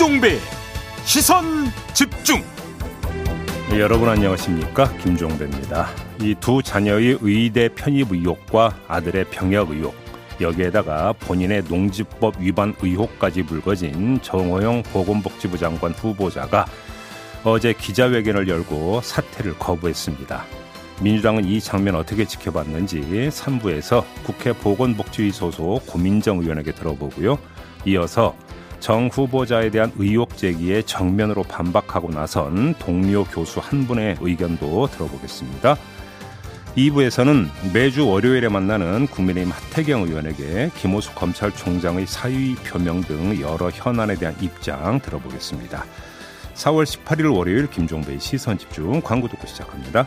김종배 시선 집중. 네, 여러분 안녕하십니까 김종배입니다. 이 두 자녀의 의대 편입 의혹과 아들의 병역 의혹 여기에다가 본인의 농지법 위반 의혹까지 불거진 정호영 보건복지부 장관 후보자가 어제 기자회견을 열고 사퇴를 거부했습니다. 민주당은 이 장면 어떻게 지켜봤는지 3부에서 국회 보건복지위 소속 고민정 의원에게 들어보고요. 이어서 정 후보자에 대한 의혹 제기에 정면으로 반박하고 나선 동료 교수 한 분의 의견도 들어보겠습니다. 2부에서는 매주 월요일에 만나는 국민의힘 하태경 의원에게 김호수 검찰총장의 사의 표명 등 여러 현안에 대한 입장 들어보겠습니다. 4월 18일 월요일 김종배의 시선 집중 광고 듣고 시작합니다.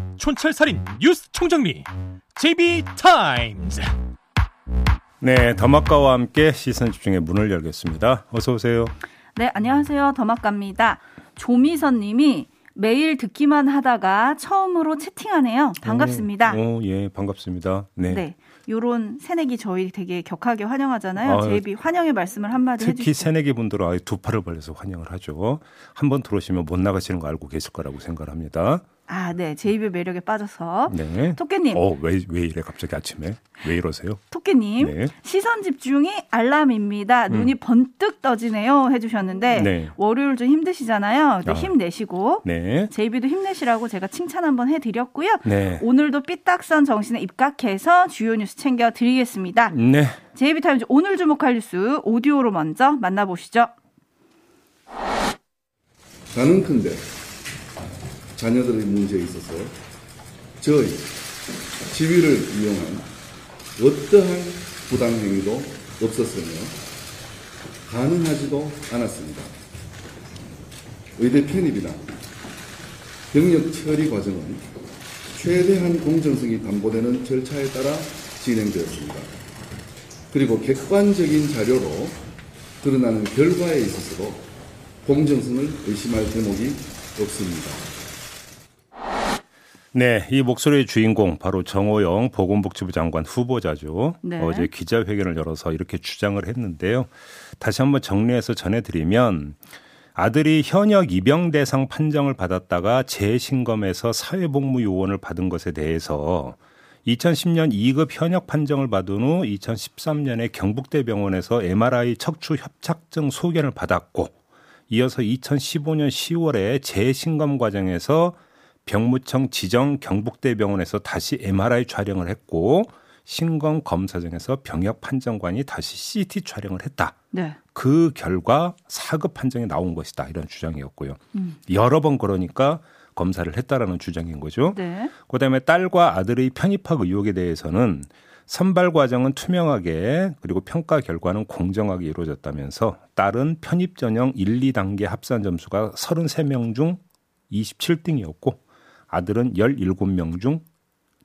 촌철살인 뉴스 총정리 JB타임즈. 네, 더마카와 함께 시선 집중의 문을 열겠습니다. 어서 오세요. 네, 안녕하세요. 더마카입니다. 조미선 님이 매일 듣기만 하다가 처음으로 채팅하네요. 반갑습니다. 오, 오 예, 반갑습니다. 네. 네. 요런 새내기 저희 되게 격하게 환영하잖아요. 아, 제이비 환영의 말씀을 한마디 특히 해주시고. 특히 새내기 분들은 아예 두 팔을 벌려서 환영을 하죠. 한 번 들어오시면 못 나가시는 거 알고 계실 거라고 생각을 합니다. 아, 네. 제이의 매력에 빠져서. 네. 토끼님. 어, 왜, 왜 이래, 갑자기 아침에? 왜 이러세요? 토끼님. 네. 시선 집중이 알람입니다. 음. 눈이 번뜩 떠지네요. 해주셨는데. 네. 월요일 좀 힘드시잖아요. 아. 힘내시고. 네. 제이비도 힘내시라고 제가 칭찬 한번 해드렸고요. 네. 오늘도 삐딱선 정신에 입각해서 주요 뉴스 챙겨드리겠습니다. 네. 제이비 타임즈 오늘 주목할 뉴스 오디오로 먼저 만나보시죠. 나는 큰데. 자녀들의 문제에 있어서 저희 지위를 이용한 어떠한 부당행위도 없었으며 가능하지도 않았습니다. 의대 편입이나 병력 처리 과정은 최대한 공정성이 담보되는 절차에 따라 진행되었습니다. 그리고 객관적인 자료로 드러나는 결과에 있어서도 공정성을 의심할 대목이 없습니다. 네, 이 목소리의 주인공 바로 정호영 보건복지부 장관 후보자죠. 네. 어제 기자회견을 열어서 이렇게 주장을 했는데요. 다시 한번 정리해서 전해드리면 아들이 현역 입영 대상 판정을 받았다가 재신검에서 사회복무 요원을 받은 것에 대해서 2010년 2급 현역 판정을 받은 후 2013년에 경북대병원에서 MRI 척추 협착증 소견을 받았고 이어서 2015년 10월에 재신검 과정에서 병무청 지정 경북대병원에서 다시 MRI 촬영을 했고 신검 검사장에서 병역 판정관이 다시 CT 촬영을 했다. 네. 그 결과 4급 판정이 나온 것이다. 이런 주장이었고요. 음. 여러 번 그러니까 검사를 했다라는 주장인 거죠. 네. 그다음에 딸과 아들의 편입학 의혹에 대해서는 선발 과정은 투명하게 그리고 평가 결과는 공정하게 이루어졌다면서 딸은 편입 전형 1, 2단계 합산 점수가 33명 중 27등이었고 아들은 17명 중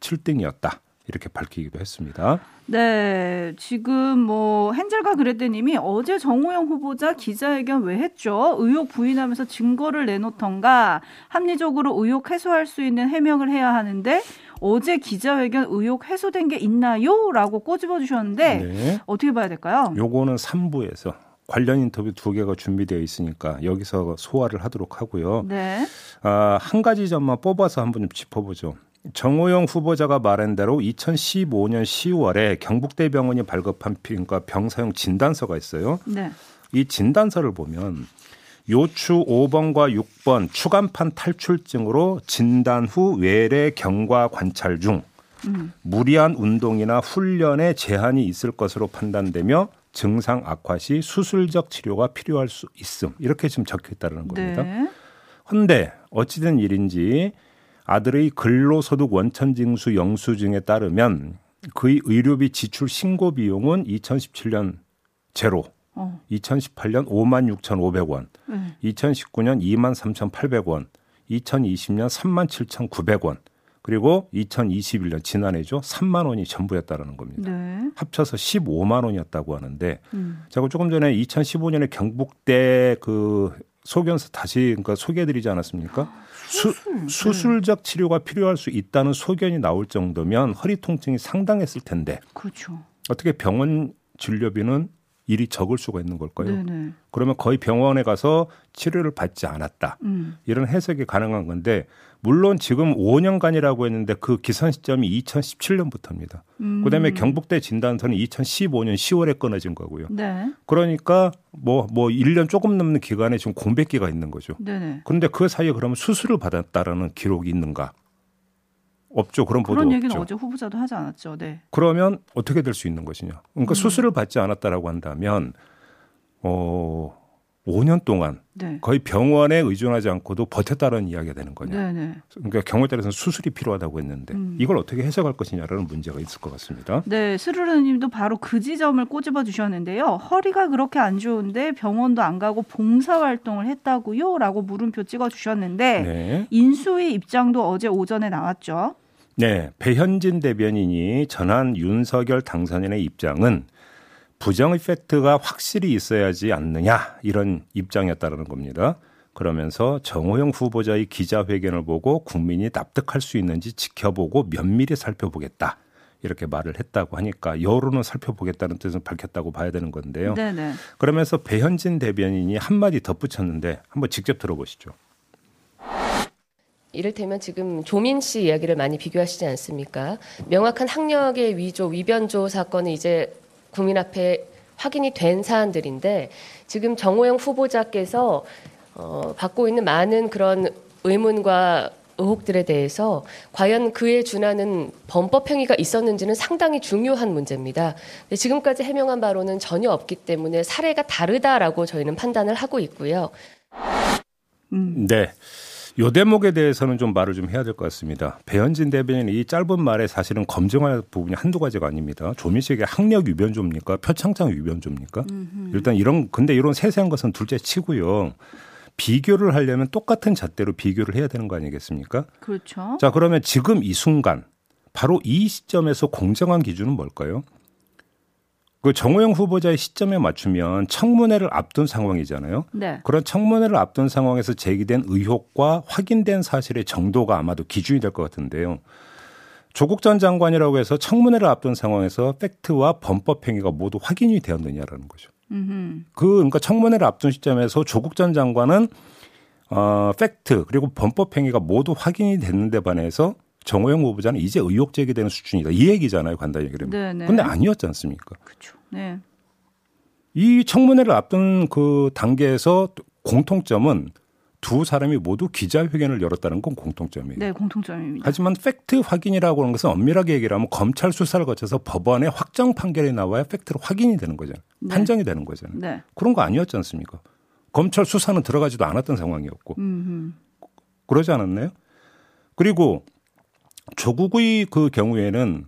7등이었다. 이렇게 밝히기도 했습니다. 네, 지금 뭐 헨젤과 그레드님이 어제 정호영 후보자 기자회견 왜 했죠? 의혹 부인하면서 증거를 내놓던가 합리적으로 의혹 해소할 수 있는 해명을 해야 하는데 어제 기자회견 의혹 해소된 게 있나요? 라고 꼬집어 주셨는데 네. 어떻게 봐야 될까요? 요거는 3부에서 관련 인터뷰 두 개가 준비되어 있으니까 여기서 소화를 하도록 하고요. 네. 아, 한 가지 점만 뽑아서 한번 좀 짚어보죠. 정호영 후보자가 말한 대로 2015년 10월에 경북대병원이 발급한 그러니까 병사용 진단서가 있어요. 네. 이 진단서를 보면 요추 5번과 6번 추간판 탈출증으로 진단 후 외래 경과 관찰 중 음. 무리한 운동이나 훈련에 제한이 있을 것으로 판단되며 증상 악화 시 수술적 치료가 필요할 수 있음 이렇게 지금 적혀 있다는 겁니다. 네. 헌데 어찌된 일인지 아들의 근로소득 원천징수 영수증에 따르면 그의 의료비 지출 신고 비용은 2017년 제로. 어. 2018년 5만 6,500원, 네. 2019년 2만 3,800원, 2020년 3만 7,900원, 그리고 2021년 지난해죠 3만 원이 전부였다라는 겁니다. 네. 합쳐서 15만 원이었다고 하는데 음. 제가 조금 전에 2015년에 경북대 그 소견서 다시 그러니까 소개해드리지 않았습니까? 수, 네. 수술적 치료가 필요할 수 있다는 소견이 나올 정도면 허리 통증이 상당했을 텐데. 그렇죠. 어떻게 병원 진료비는 일이 적을 수가 있는 걸까요? 네네. 그러면 거의 병원에 가서 치료를 받지 않았다. 음. 이런 해석이 가능한 건데 물론 지금 5년간이라고 했는데 그 기산 시점이 2017년부터입니다. 음. 그다음에 경북대 진단서는 2015년 10월에 끊어진 거고요. 네. 그러니까 뭐뭐 뭐 1년 뭐 조금 넘는 기간에 지금 공백기가 있는 거죠. 네네. 그런데 그 사이에 그러면 수술을 받았다라는 기록이 있는가? 없죠. 그런 보도 그런 얘기는 없죠. 어제 후보자도 하지 않았죠. 네. 그러면 어떻게 될 수 있는 것이냐? 그러니까 음. 수술을 받지 않았다라고 한다면 어 5년 동안 네. 거의 병원에 의존하지 않고도 버텼다는 이야기가 되는 거냐. 네네. 네. 그러니까 경우에 따라서는 수술이 필요하다고 했는데 음. 이걸 어떻게 해석할 것이냐라는 문제가 있을 것 같습니다. 네, 스르르님도 바로 그 지점을 꼬집어 주셨는데요. 허리가 그렇게 안 좋은데 병원도 안 가고 봉사 활동을 했다고요?라고 물음표 찍어 주셨는데 네. 인수위 입장도 어제 오전에 나왔죠. 네, 배현진 대변인이 전한 윤석열 당선인의 입장은 부정 이펙트가 확실히 있어야지 않느냐 이런 입장이었다는 겁니다. 그러면서 정호영 후보자의 기자회견을 보고 국민이 납득할 수 있는지 지켜보고 면밀히 살펴보겠다. 이렇게 말을 했다고 하니까 여론을 살펴보겠다는 뜻을 밝혔다고 봐야 되는 건데요. 네네. 그러면서 배현진 대변인이 한마디 덧붙였는데 한번 직접 들어보시죠. 이를테면 지금 조민 씨 이야기를 많이 비교하시지 않습니까? 명확한 학력의 위조, 위변조 사건이 이제 국민 앞에 확인이 된 사안들인데 지금 정호영 후보자께서 어, 받고 있는 많은 그런 의문과 의혹들에 대해서 과연 그에 준하는 범법 행위가 있었는지는 상당히 중요한 문제입니다. 지금까지 해명한 바로는 전혀 없기 때문에 사례가 다르다라고 저희는 판단을 하고 있고요. 음. 네. 요 대목에 대해서는 좀 말을 좀 해야 될 것 같습니다. 배현진 대변인 이 짧은 말에 사실은 검증할 부분이 한두 가지가 아닙니다. 조민 씨에게 학력 유변조입니까? 표창장 유변조입니까? 음흠. 일단 이런 근데 이런 세세한 것은 둘째 치고요. 비교를 하려면 똑같은 잣대로 비교를 해야 되는 거 아니겠습니까? 그렇죠. 자, 그러면 지금 이 순간 바로 이 시점에서 공정한 기준은 뭘까요? 그 정호영 후보자의 시점에 맞추면 청문회를 앞둔 상황이잖아요. 네. 그런 청문회를 앞둔 상황에서 제기된 의혹과 확인된 사실의 정도가 아마도 기준이 될 것 같은데요. 조국 전 장관이라고 해서 청문회를 앞둔 상황에서 팩트와 범법 행위가 모두 확인이 되었느냐라는 거죠. 음흠. 그 그러니까 청문회를 앞둔 시점에서 조국 전 장관은 어 팩트 그리고 범법 행위가 모두 확인이 됐는데 반해서 정호영 후보자는 이제 의혹 제기되는 수준이다. 이 얘기잖아요. 간단히 얘기를 하면. 네, 네. 근데 아니었지 않습니까? 그렇죠. 네. 이 청문회를 앞둔 그 단계에서 공통점은 두 사람이 모두 기자회견을 열었다는 건 공통점이에요. 네, 공통점입니다. 하지만 팩트 확인이라고 하는 것은 엄밀하게 얘기를 하면 검찰 수사를 거쳐서 법원에 확정 판결이 나와야 팩트로 확인이 되는 거잖아요. 네. 판정이 되는 거잖아요. 네. 그런 거 아니었지 않습니까? 검찰 수사는 들어가지도 않았던 상황이었고. 음흠. 그러지 않았나요? 그리고 조국의 그 경우에는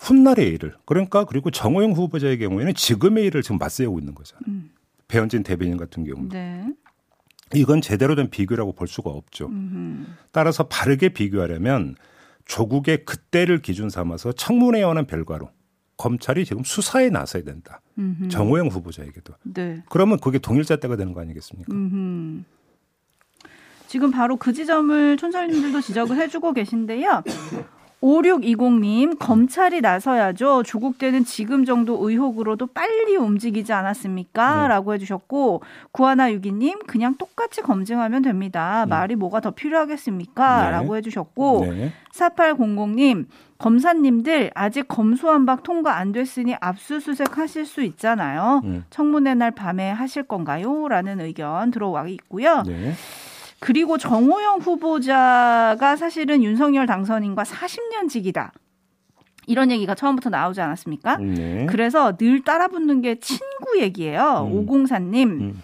훗날의 일을 그러니까 그리고 정호영 후보자의 경우에는 지금의 일을 지금 맞세우고 있는 거잖아요. 음. 배현진 대변인 같은 경우는. 네. 이건 제대로 된 비교라고 볼 수가 없죠. 음흠. 따라서 바르게 비교하려면 조국의 그때를 기준 삼아서 청문회에 관한 별과로 검찰이 지금 수사에 나서야 된다. 음흠. 정호영 후보자에게도. 네. 그러면 그게 동일잣대가 되는 거 아니겠습니까? 음흠. 지금 바로 그 지점을 촌철님들도 지적을 해주고 계신데요. 5620님, 검찰이 나서야죠. 조국 때는 지금 정도 의혹으로도 빨리 움직이지 않았습니까? 네. 라고 해주셨고, 구하나 유기님, 그냥 똑같이 검증하면 됩니다. 네. 말이 뭐가 더 필요하겠습니까? 네. 라고 해주셨고, 네. 4800님, 검사님들 아직 검수완박 통과 안 됐으니 압수수색 하실 수 있잖아요. 음. 청문회 날 밤에 하실 건가요? 라는 의견 들어와 있고요. 네. 그리고 정호영 후보자가 사실은 윤석열 당선인과 40년 직이다. 이런 얘기가 처음부터 나오지 않았습니까? 네. 그래서 늘 따라붙는 게 친구 얘기예요. 음. 오공사님. 음.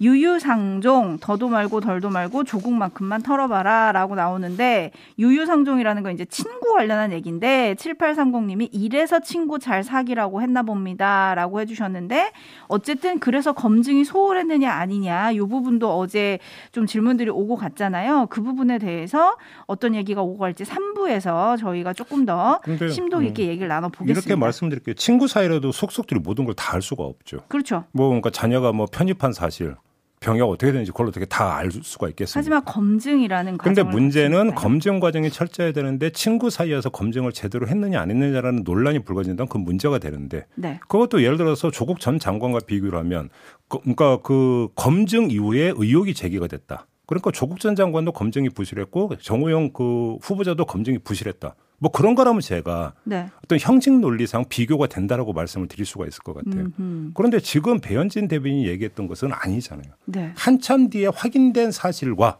유유상종 더도 말고 덜도 말고 조국만큼만 털어봐라라고 나오는데 유유상종이라는 건 이제 친구 관련한 얘기인데 7830님이 이래서 친구 잘 사귀라고 했나 봅니다라고 해주셨는데 어쨌든 그래서 검증이 소홀했느냐 아니냐 이 부분도 어제 좀 질문들이 오고 갔잖아요. 그 부분에 대해서 어떤 얘기가 오고 갈지 3부에서 저희가 조금 더 심도 있게 음, 얘기를 나눠 보겠습니다. 이렇게 말씀드릴게요. 친구 사이라도 속속들이 모든 걸 다 알 수가 없죠. 그렇죠. 뭐 그러니까 자녀가 뭐 편입한 사실 병역 어떻게 되는지 그걸 어떻게 다 알 수가 있겠습니까? 하지만 검증이라는 근데 문제는 검증 과정이 철저해야 되는데 친구 사이에서 검증을 제대로 했느냐 안 했느냐라는 논란이 불거진다면 그 문제가 되는데 네. 그것도 예를 들어서 조국 전 장관과 비교를 하면 그, 그러니까 그 검증 이후에 의혹이 제기가 됐다. 그러니까 조국 전 장관도 검증이 부실했고 정호영 그 후보자도 검증이 부실했다. 뭐 그런 거라면 제가 네. 어떤 형식 논리상 비교가 된다라고 말씀을 드릴 수가 있을 것 같아요. 음흠. 그런데 지금 배현진 대변인이 얘기했던 것은 아니잖아요. 네. 한참 뒤에 확인된 사실과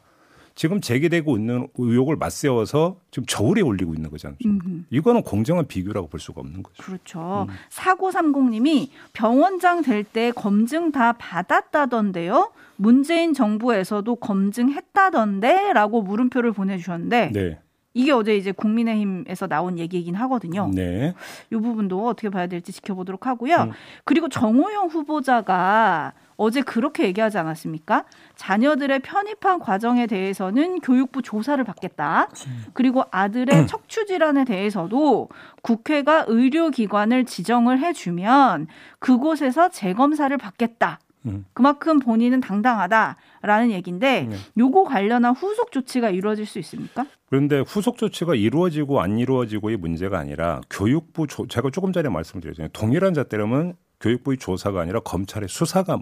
지금 제기되고 있는 의혹을 맞세워서 지금 저울에 올리고 있는 거잖아요. 음흠. 이거는 공정한 비교라고 볼 수가 없는 거죠. 그렇죠. 음. 4930님이 병원장 될 때 검증 다 받았다던데요. 문재인 정부에서도 검증했다던데 라고 물음표를 보내주셨는데 네. 이게 어제 이제 국민의힘에서 나온 얘기이긴 하거든요. 네. 이 부분도 어떻게 봐야 될지 지켜보도록 하고요. 음. 그리고 정호영 후보자가 어제 그렇게 얘기하지 않았습니까? 자녀들의 편입한 과정에 대해서는 교육부 조사를 받겠다. 그리고 아들의 음. 척추 질환에 대해서도 국회가 의료기관을 지정을 해주면 그곳에서 재검사를 받겠다. 음. 그만큼 본인은 당당하다라는 얘기인데 네. 요거 관련한 후속 조치가 이루어질 수 있습니까? 그런데 후속 조치가 이루어지고 안 이루어지고의 문제가 아니라 교육부 조, 제가 조금 전에 말씀드렸잖아요. 동일한 잣대라면 교육부의 조사가 아니라 검찰의 수사가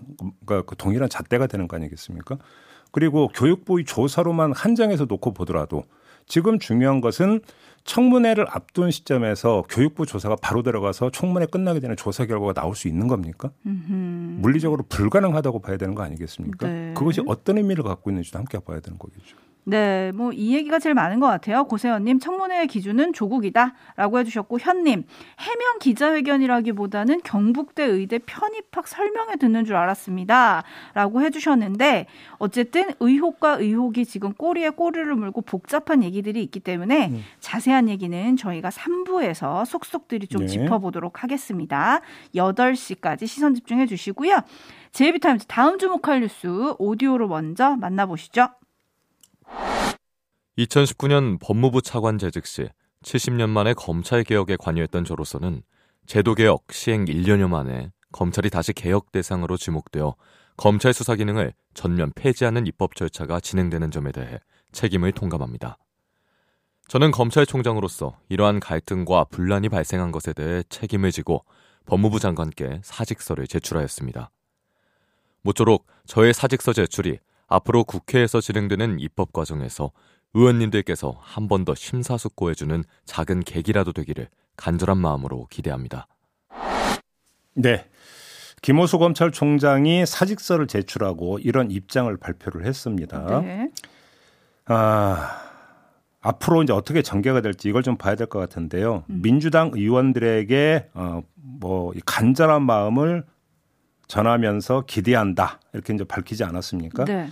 그러니까 그 동일한 잣대가 되는 거 아니겠습니까? 그리고 교육부의 조사로만 한정해서 놓고 보더라도 지금 중요한 것은 청문회를 앞둔 시점에서 교육부 조사가 바로 들어가서 청문회 끝나게 되는 조사 결과가 나올 수 있는 겁니까? 음흠. 물리적으로 불가능하다고 봐야 되는 거 아니겠습니까? 네. 그것이 어떤 의미를 갖고 있는지도 함께 봐야 되는 거겠죠. 네, 뭐 이 얘기가 제일 많은 것 같아요. 고세현님 청문회의 기준은 조국이다라고 해주셨고 현님 해명 기자회견이라기보다는 경북대 의대 편입학 설명회 듣는 줄 알았습니다라고 해주셨는데 어쨌든 의혹과 의혹이 지금 꼬리에 꼬리를 물고 복잡한 얘기들이 있기 때문에 음. 자세한 얘기는 저희가 3부에서 속속들이 좀 네. 짚어보도록 하겠습니다. 8시까지 시선 집중해 주시고요. 제이비타임즈 다음 주목할 뉴스 오디오로 먼저 만나보시죠. 2019년 법무부 차관 재직 시 70년 만에 검찰 개혁에 관여했던 저로서는 제도 개혁 시행 1년여 만에 검찰이 다시 개혁 대상으로 지목되어 검찰 수사 기능을 전면 폐지하는 입법 절차가 진행되는 점에 대해 책임을 통감합니다. 저는 검찰총장으로서 이러한 갈등과 분란이 발생한 것에 대해 책임을 지고 법무부 장관께 사직서를 제출하였습니다. 모쪼록 저의 사직서 제출이 앞으로 국회에서 진행되는 입법 과정에서 의원님들께서 한 번 더 심사숙고해주는 작은 계기라도 되기를 간절한 마음으로 기대합니다. 네. 김호수 검찰총장이 사직서를 제출하고 이런 입장을 발표를 했습니다. 네. 아, 앞으로 이제 어떻게 전개가 될지 이걸 좀 봐야 될 것 같은데요. 음. 민주당 의원들에게 어, 뭐 간절한 마음을 전하면서 기대한다 이렇게 이제 밝히지 않았습니까? 네.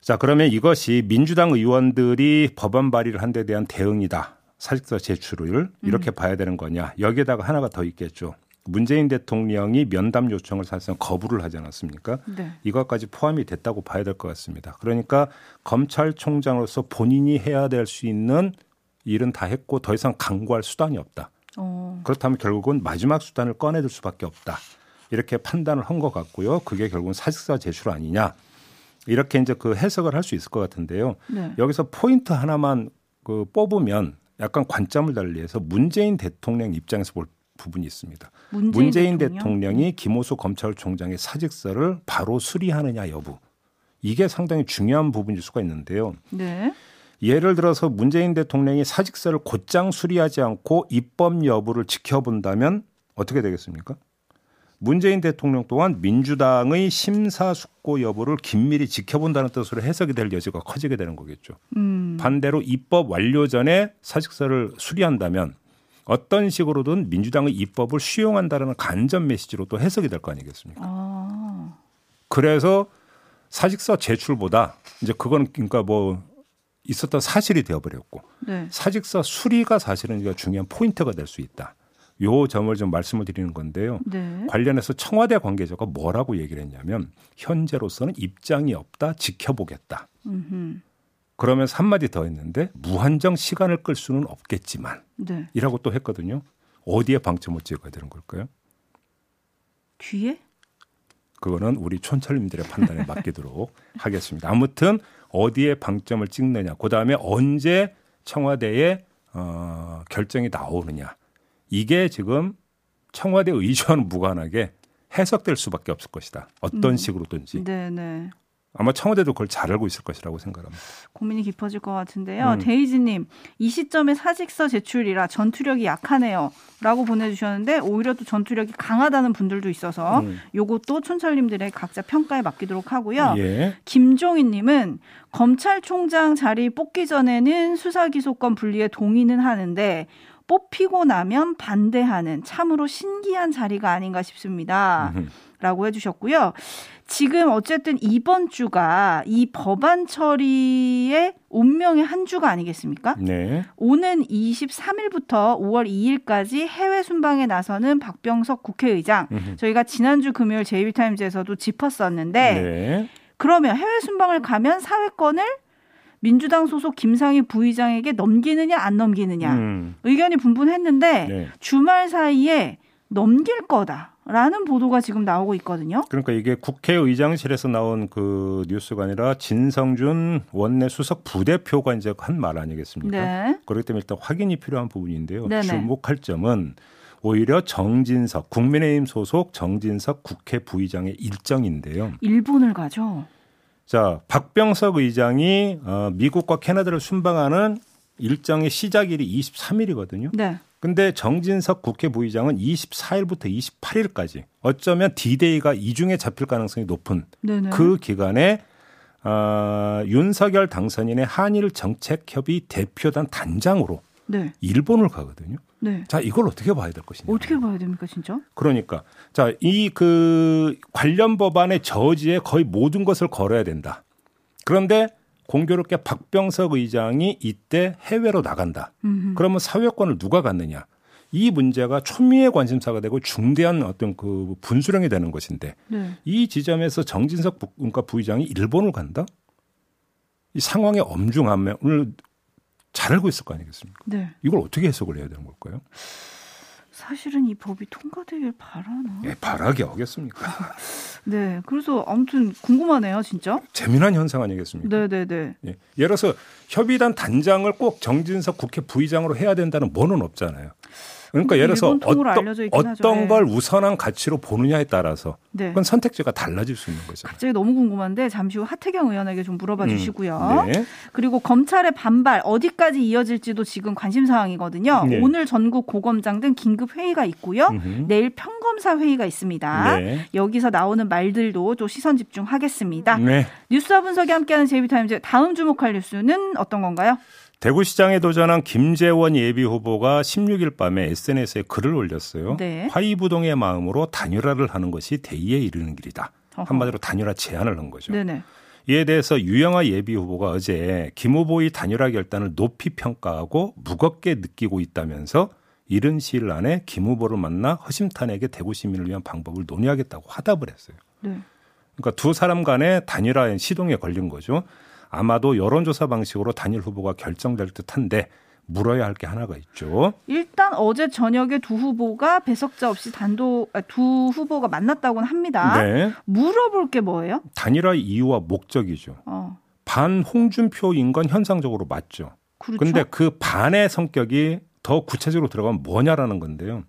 자 그러면 이것이 민주당 의원들이 법안 발의를 한 데 대한 대응이다. 사직서 제출을 이렇게 음. 봐야 되는 거냐? 여기에다가 하나가 더 있겠죠. 문재인 대통령이 면담 요청을 사실상 거부를 하지 않았습니까? 네. 이것까지 포함이 됐다고 봐야 될 것 같습니다. 그러니까 검찰총장으로서 본인이 해야 될 수 있는 일은 다 했고 더 이상 강구할 수단이 없다. 오. 어. 그렇다면 결국은 마지막 수단을 꺼내들 수밖에 없다. 이렇게 판단을 한 것 같고요. 그게 결국은 사직서 제출 아니냐. 이렇게 이제 그 해석을 할 수 있을 것 같은데요. 네. 여기서 포인트 하나만 그 뽑으면 약간 관점을 달리해서 문재인 대통령 입장에서 볼 부분이 있습니다. 문재인, 문재인 대통령? 이 김호수 검찰총장의 사직서를 바로 수리하느냐 여부. 이게 상당히 중요한 부분일 수가 있는데요. 네. 예를 들어서 문재인 대통령이 사직서를 곧장 수리하지 않고 입법 여부를 지켜본다면 어떻게 되겠습니까? 문재인 대통령 또한 민주당의 심사숙고 여부를 긴밀히 지켜본다는 뜻으로 해석이 될 여지가 커지게 되는 거겠죠. 음. 반대로 입법 완료 전에 사직서를 수리한다면 어떤 식으로든 민주당의 입법을 수용한다는 간접 메시지로 또 해석이 될 거 아니겠습니까? 아. 그래서 사직서 제출보다 이제 그거는 그러니까 뭐 있었던 사실이 되어버렸고 네. 사직서 수리가 사실은 중요한 포인트가 될 수 있다. 요 점을 좀 말씀을 드리는 건데요. 네. 관련해서 청와대 관계자가 뭐라고 얘기를 했냐면 현재로서는 입장이 없다 지켜보겠다. 음흠. 그러면서 한마디 더 했는데 무한정 시간을 끌 수는 없겠지만 네. 이라고 또 했거든요. 어디에 방점을 찍어야 되는 걸까요? 뒤에? 그거는 우리 촌철님들의 판단에 맡기도록 하겠습니다. 아무튼 어디에 방점을 찍느냐, 그 다음에 언제 청와대에 어, 결정이 나오느냐. 이게 지금 청와대 의전 무관하게 해석될 수밖에 없을 것이다. 어떤 음. 식으로든지. 네네. 네. 아마 청와대도 그걸 잘 알고 있을 것이라고 생각합니다. 고민이 깊어질 것 같은데요. 음. 데이지님, 이 시점에 사직서 제출이라 전투력이 약하네요. 라고 보내주셨는데, 오히려 또 전투력이 강하다는 분들도 있어서, 음. 요것도 촌철님들의 각자 평가에 맡기도록 하고요. 예. 김종인님은 검찰총장 자리 뽑기 전에는 수사기소권 분리에 동의는 하는데, 뽑히고 나면 반대하는 참으로 신기한 자리가 아닌가 싶습니다. 음. 라고 해주셨고요. 지금 어쨌든 이번 주가 이 법안 처리의 운명의 한 주가 아니겠습니까? 네. 오는 23일부터 5월 2일까지 해외 순방에 나서는 박병석 국회의장. 음흠. 저희가 지난주 금요일 제이비타임즈에서도 짚었었는데 네. 그러면 해외 순방을 가면 사회권을 민주당 소속 김상희 부의장에게 넘기느냐 안 넘기느냐 음. 의견이 분분했는데 네. 주말 사이에 넘길 거다. 라는 보도가 지금 나오고 있거든요. 그러니까 이게 국회의장실에서 나온 그 뉴스가 아니라 진성준 원내 수석 부대표가 이제 한 말 아니겠습니까? 네. 그렇기 때문에 일단 확인이 필요한 부분인데요. 네네. 주목할 점은 오히려 정진석 국민의힘 소속 정진석 국회 부의장의 일정인데요. 일본을 가죠. 자, 박병석 의장이 어, 미국과 캐나다를 순방하는 일정의 시작일이 23일이거든요. 네. 근데 정진석 국회 부의장은 24일부터 28일까지 어쩌면 디데이가 이 중에 잡힐 가능성이 높은 네네. 그 기간에 어, 윤석열 당선인의 한일 정책협의 대표단 단장으로 네. 일본을 가거든요. 네. 자, 이걸 어떻게 봐야 될 것이냐. 어떻게 봐야 됩니까, 진짜? 그러니까. 자, 이 그 관련 법안의 저지에 거의 모든 것을 걸어야 된다. 그런데 공교롭게 박병석 의장이 이때 해외로 나간다. 음흠. 그러면 사회권을 누가 갖느냐? 이 문제가 초미의 관심사가 되고 중대한 어떤 그 분수령이 되는 것인데 네. 이 지점에서 정진석 국가 부의장이 일본을 간다? 이 상황의 엄중함을 잘 알고 있을 거 아니겠습니까? 네. 이걸 어떻게 해석을 해야 되는 걸까요? 사실은 이 법이 통과되길 바라나? 예, 바라게 하겠습니까? 네, 그래서 아무튼 궁금하네요, 진짜. 재미난 현상 아니겠습니까? 네, 네, 네. 예, 예를 들어서 협의단 단장을 꼭 정진석 국회 부의장으로 해야 된다는 뭐는 없잖아요. 그러니까 예를 들어서 어떤, 어떤 네. 걸 우선한 가치로 보느냐에 따라서 네. 그건 선택지가 달라질 수 있는 거죠. 갑자기 너무 궁금한데 잠시 후 하태경 의원에게 좀 물어봐 음, 주시고요. 네. 그리고 검찰의 반발 어디까지 이어질지도 지금 관심 사항이거든요. 네. 오늘 전국 고검장 등 긴급 회의가 있고요. 음흠. 내일 평검사 회의가 있습니다. 네. 여기서 나오는 말들도 또 시선 집중하겠습니다. 네. 뉴스와 분석이 함께하는 제이비타임즈 다음 주목할 뉴스는 어떤 건가요? 대구시장에 도전한 김재원 예비 후보가 16일 밤에 SNS에 글을 올렸어요. 네. 화이부동의 마음으로 단일화를 하는 것이 대의에 이르는 길이다. 어허. 한마디로 단일화 제안을 한 거죠. 네네. 이에 대해서 유영아 예비 후보가 어제 김 후보의 단일화 결단을 높이 평가하고 무겁게 느끼고 있다면서 이른 시일 안에 김 후보를 만나 허심탄회하게 대구 시민을 위한 방법을 논의하겠다고 화답을 했어요. 네. 그러니까 두 사람 간의 단일화 시동에 걸린 거죠. 아마도 여론조사 방식으로 단일 후보가 결정될 듯한데 물어야 할 게 하나가 있죠. 일단 어제 저녁에 두 후보가 배석자 없이 단독 아, 두 후보가 만났다고는 합니다. 네. 물어볼 게 뭐예요? 단일화 이유와 목적이죠. 어. 반 홍준표인 건 현상적으로 맞죠. 그렇죠. 근데 그 반의 성격이 더 구체적으로 들어가면 뭐냐라는 건데요.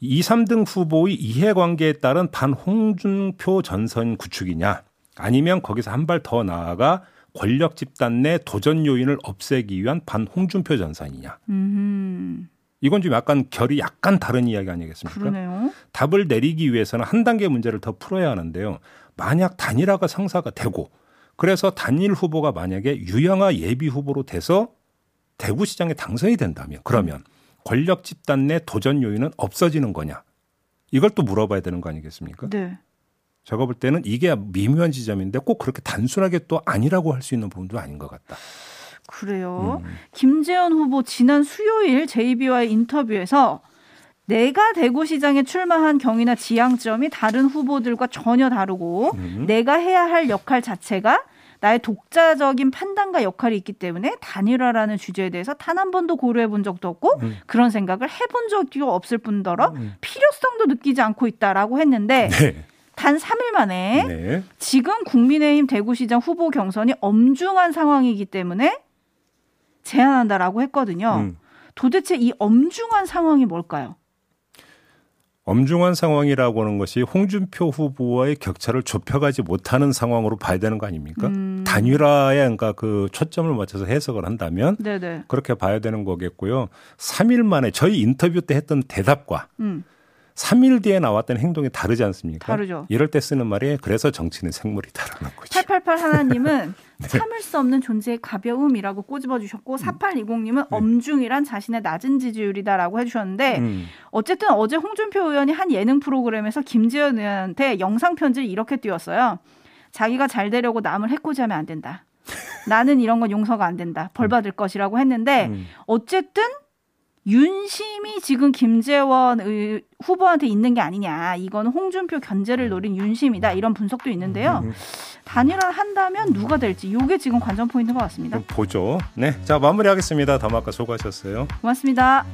2, 3등 후보의 이해관계에 따른 반 홍준표 전선 구축이냐 아니면 거기서 한 발 더 나아가 권력 집단 내 도전 요인을 없애기 위한 반 홍준표 전선이냐. 음. 이건 좀 약간 결이 약간 다른 이야기 아니겠습니까? 그러네요. 답을 내리기 위해서는 한 단계 문제를 더 풀어야 하는데요. 만약 단일화가 성사가 되고 그래서 단일 후보가 만약에 유영아 예비 후보로 돼서 대구시장에 당선이 된다면 그러면 권력 집단 내 도전 요인은 없어지는 거냐? 이걸 또 물어봐야 되는 거 아니겠습니까? 네. 제가 볼 때는 이게 미묘한 지점인데 꼭 그렇게 단순하게 또 아니라고 할 수 있는 부분도 아닌 것 같다. 그래요. 음. 김재현 후보 지난 수요일 JB와의 인터뷰에서 내가 대구시장에 출마한 경위나 지향점이 다른 후보들과 전혀 다르고 음. 내가 해야 할 역할 자체가 나의 독자적인 판단과 역할이 있기 때문에 단일화라는 주제에 대해서 단 한 번도 고려해 본 적도 없고 음. 그런 생각을 해본 적이 없을 뿐더러 음. 필요성도 느끼지 않고 있다라고 했는데 네. 단 3일 만에 네. 지금 국민의힘 대구시장 후보 경선이 엄중한 상황이기 때문에 제안한다라고 했거든요. 음. 도대체 이 엄중한 상황이 뭘까요? 엄중한 상황이라고 하는 것이 홍준표 후보와의 격차를 좁혀가지 못하는 상황으로 봐야 되는 거 아닙니까? 음. 단일화에 그러니까 그 초점을 맞춰서 해석을 한다면 네네. 그렇게 봐야 되는 거겠고요. 3일 만에 저희 인터뷰 때 했던 대답과 음. 3일 뒤에 나왔던 행동이 다르지 않습니까? 다르죠. 이럴 때 쓰는 말이 그래서 정치는 생물이다라는 거죠. 888 하나님은 네. 참을 수 없는 존재의 가벼움이라고 꼬집어 주셨고 음. 4820님은 네. 엄중이란 자신의 낮은 지지율이다라고 해주셨는데 음. 어쨌든 어제 홍준표 의원이 한 예능 프로그램에서 김재현 의원한테 영상 편지를 이렇게 띄웠어요. 자기가 잘 되려고 남을 해코지하면 안 된다. 나는 이런 건 용서가 안 된다. 벌 받을 것이라고 했는데 음. 어쨌든 윤심이 지금 김재원 의 후보한테 있는 게 아니냐. 이건 홍준표 견제를 노린 윤심이다. 이런 분석도 있는데요. 음. 단일화를 한다면 누가 될지 이게 지금 관전 포인트인 것 같습니다. 보죠. 네, 자 마무리하겠습니다. 담화가 수고하셨어요. 고맙습니다.